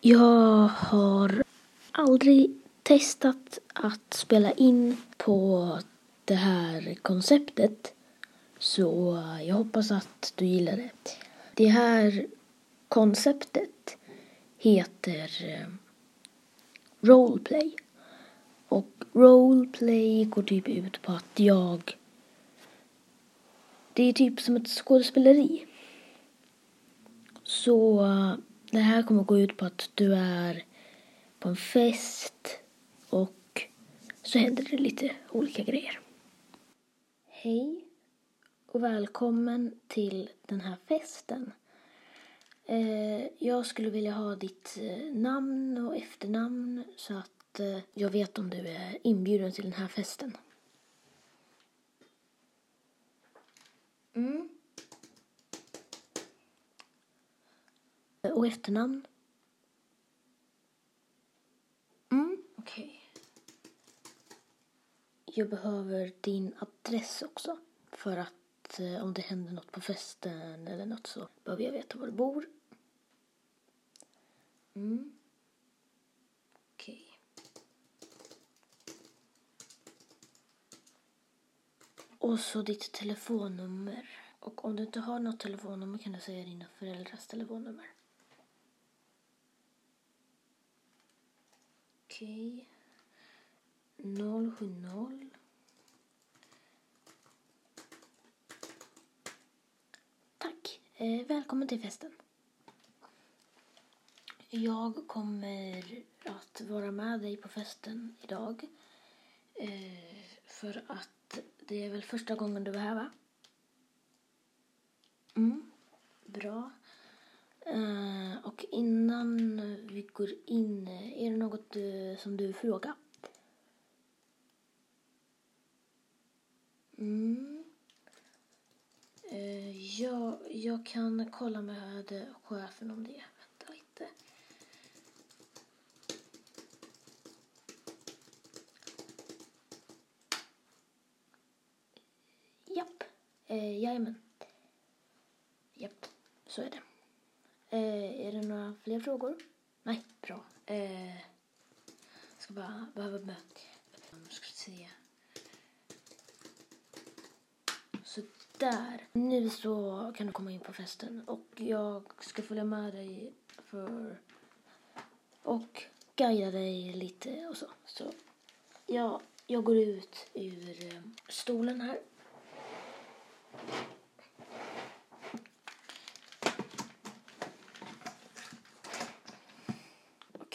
Jag har aldrig testat att spela in på det här konceptet. Så jag hoppas att du gillar det. Det här konceptet heter eh, roleplay. Och roleplay går typ ut på att jag... Det är typ som ett skådespeleri. Så det här kommer gå ut på att du är på en fest och så händer det lite olika grejer. Hej och välkommen till den här festen. Eh, jag skulle vilja ha ditt eh, namn och efternamn så att eh, jag vet om du är inbjuden till den här festen. Mm. Och efternamn? Mm, okej. Jag behöver din adress också. För att eh, om det händer något på festen eller något så behöver jag veta var du bor. Mm. Okej. Och så ditt telefonnummer. Och om du inte har något telefonnummer kan du säga dina föräldrars telefonnummer. Okej. 070. Tack. Eh, välkommen till festen. Jag kommer att vara med dig på festen idag. Eh, för att det är väl första gången du är här va? Mm, bra. Eh, och innan vi går in, är det något uh, som du vill fråga? Mm. Uh, ja, jag kan kolla med chefen om det. Vänta lite. Japp. uh, jajamän. Japp, så är det. Eh, är det några fler frågor? Nej, bra. Eh, ska bara behöva. Ska se. Så där. Nu så kan du komma in på festen och jag ska följa med dig för och guida dig lite och så. Så ja, jag går ut ur eh, stolen här.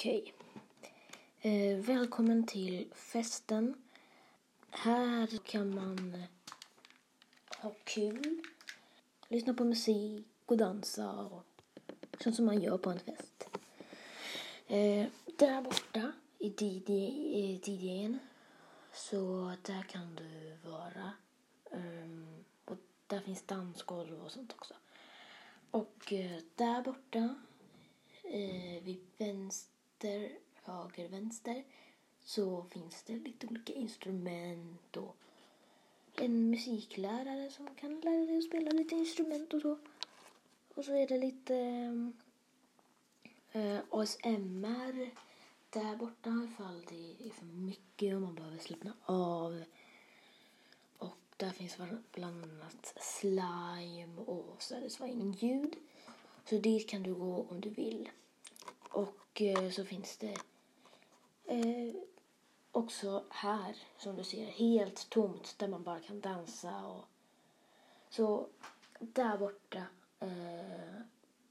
Okej. Eh, välkommen till festen. Här kan man ha kul, lyssna på musik och dansa och sånt som man gör på en fest. Eh, där borta i DJn så där kan du vara. Um, och där finns dansgolv och sånt också. Och eh, där borta eh, vid vänster, höger, vänster så finns det lite olika instrument och en musiklärare som kan lära dig att spela lite instrument och så. Och så är det lite eh, ASMR där borta ifall det är för mycket och man behöver slappna av. Och där finns bland annat slime och satisfying ljud. Så dit kan du gå om du vill. Och eh, så finns det eh, också här, som du ser, helt tomt där man bara kan dansa. Och, så där borta eh,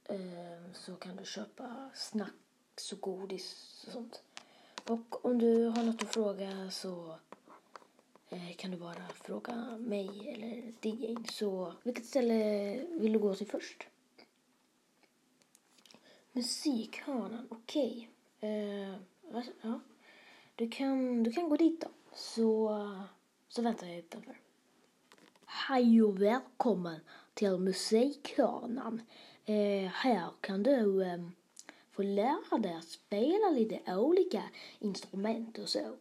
eh, så kan du köpa snacks och godis och sånt. Och om du har något att fråga så eh, kan du bara fråga mig eller DJn. Så vilket ställe vill du gå till först? Musikhörnan, okej. Okay. Eh, ja. Du kan, du kan gå dit då. Så, så väntar jag utanför. Hej och välkommen till Musikhörnan. Eh, här kan du eh, få lära dig att spela lite olika instrument och så.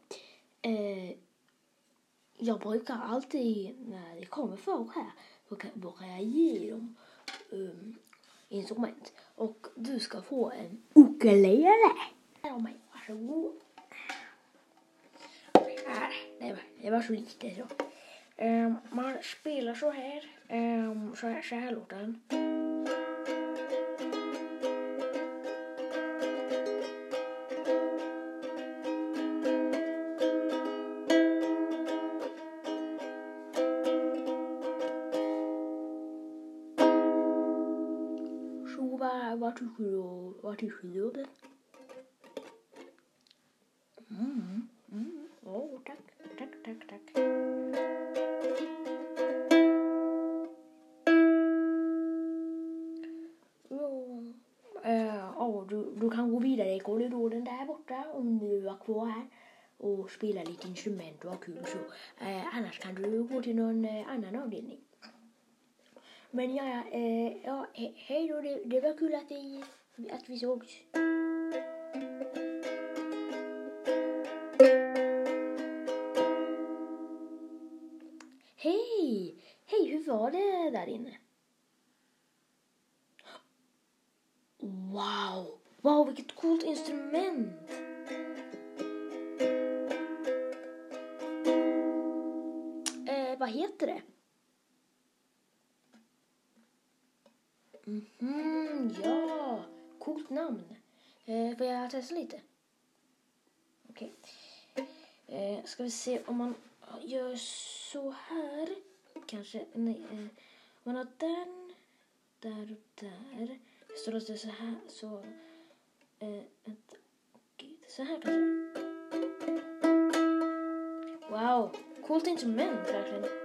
Eh, jag brukar alltid när det kommer folk här så brukar jag ge dem um, instrument. Och du ska få en ukulele. Här av mig, varsågod. Här, var, det var så lite så. Um, man spelar så här. Um, så här, så här låter den. Vad, vad tycker du? Vad tycker? Mm, mm. Oh, tack, tack, tack, tack. Ja, eh, ja, du, du kan gå vidare i korridoren där borta om du är kvar här och spela lite instrument och ha kul så. Eh, annars kan du gå till någon eh, annan avdelning. Men ja, ja, eh, ja he, hej då. Det, det var kul att vi, att vi sågs. Hej! Hej, hur var det där inne? Wow! Wow, vilket coolt instrument! Eh, vad heter det? Mm, ja. Coolt namn. Eh, får jag testa lite? Okej. Eh, ska vi se om man gör så här. Kanske. Nej. Eh, man har den. Där och där. Så låter det så här. Så. Eh, vänta. Så här kanske. Wow. Coolt instrument verkligen.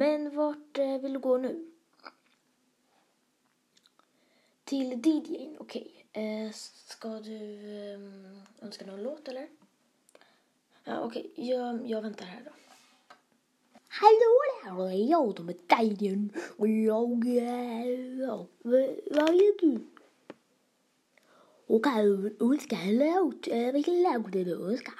Men vart eh, vill du gå nu? Till DJn, okej. Eh, ska du eh, önska någon låt eller? Ja, okej. Jag, jag väntar här då. Hallå där, det är jag som är DJn. Och jag... Ja, vad är du? Okej, du önska en låt. Eh, vilken låt är det du önskar?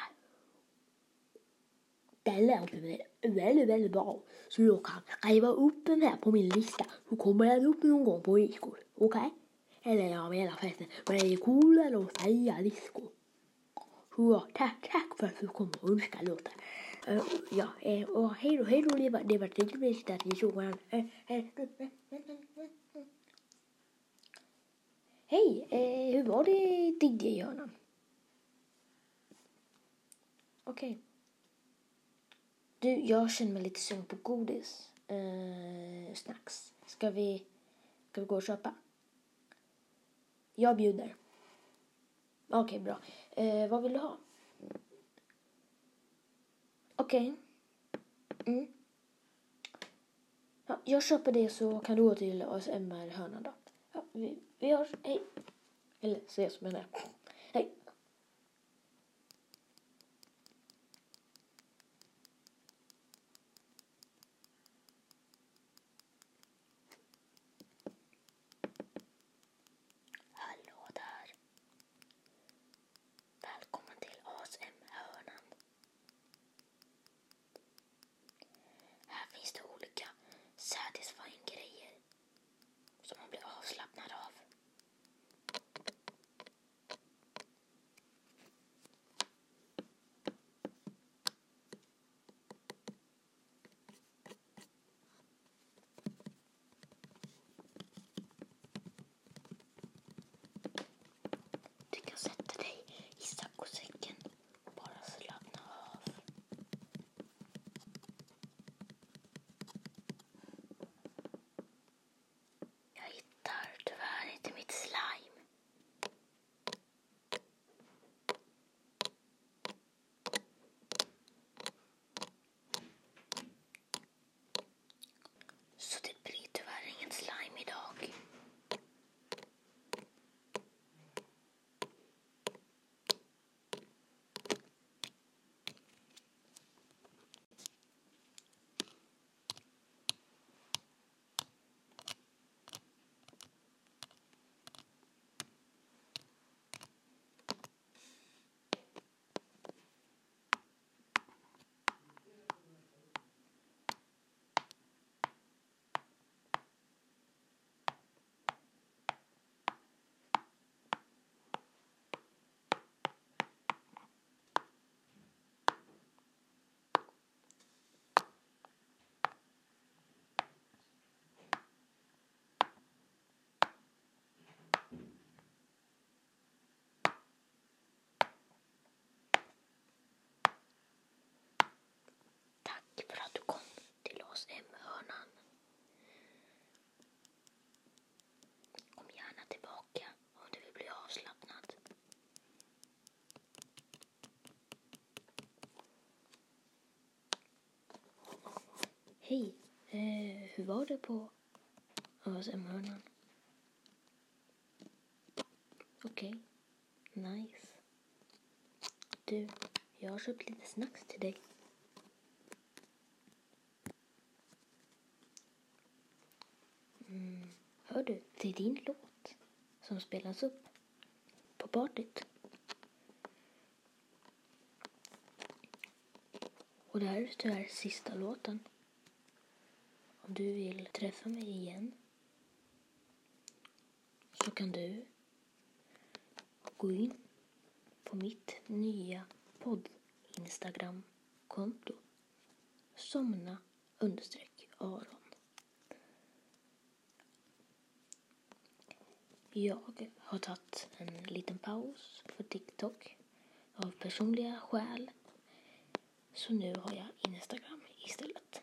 Den låten är väldigt, väldigt bra. Så jag kan skriva upp den här på min lista. Så kommer den upp någon gång på disco. Okej? Eller jag menar förresten, men det är coolare att säga disco. Så ja, tack, tack för att du kom och önskade låten. Uh, ja, eh, och hej då, hej då. Det var, det var trevligt att ni såg varandra. Eh, eh, hej, eh, hur var det i DJ-hörnan? Okej. Du, jag känner mig lite sugen på godis. Eh, snacks. Ska vi, ska vi gå och köpa? Jag bjuder. Okej, bra. Eh, vad vill du ha? Okej. Mm. Ja, jag köper det så kan du gå till ASMR-hörnan då. Ja, vi, vi hörs. Hej. Eller ses menar jag. Hej, eh, hur var det på ASM-hörnan? Okej. Nice. Du, jag har köpt lite snacks till dig. Mm. Hör du, det är din låt som spelas upp på partyt. Och det här är tyvärr sista låten. Om du vill träffa mig igen så kan du gå in på mitt nya podd-instagram-konto somna understreck Aron. Jag har tagit en liten paus för TikTok av personliga skäl. Så nu har jag Instagram istället.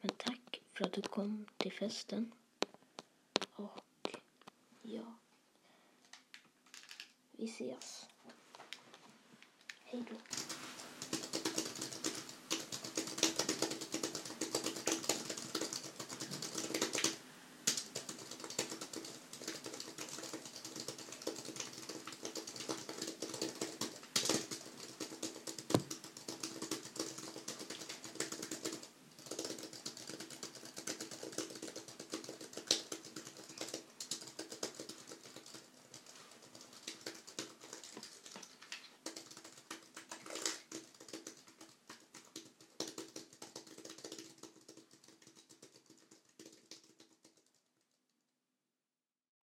Men tack för att du kom till festen. Och ja, vi ses. Hej då.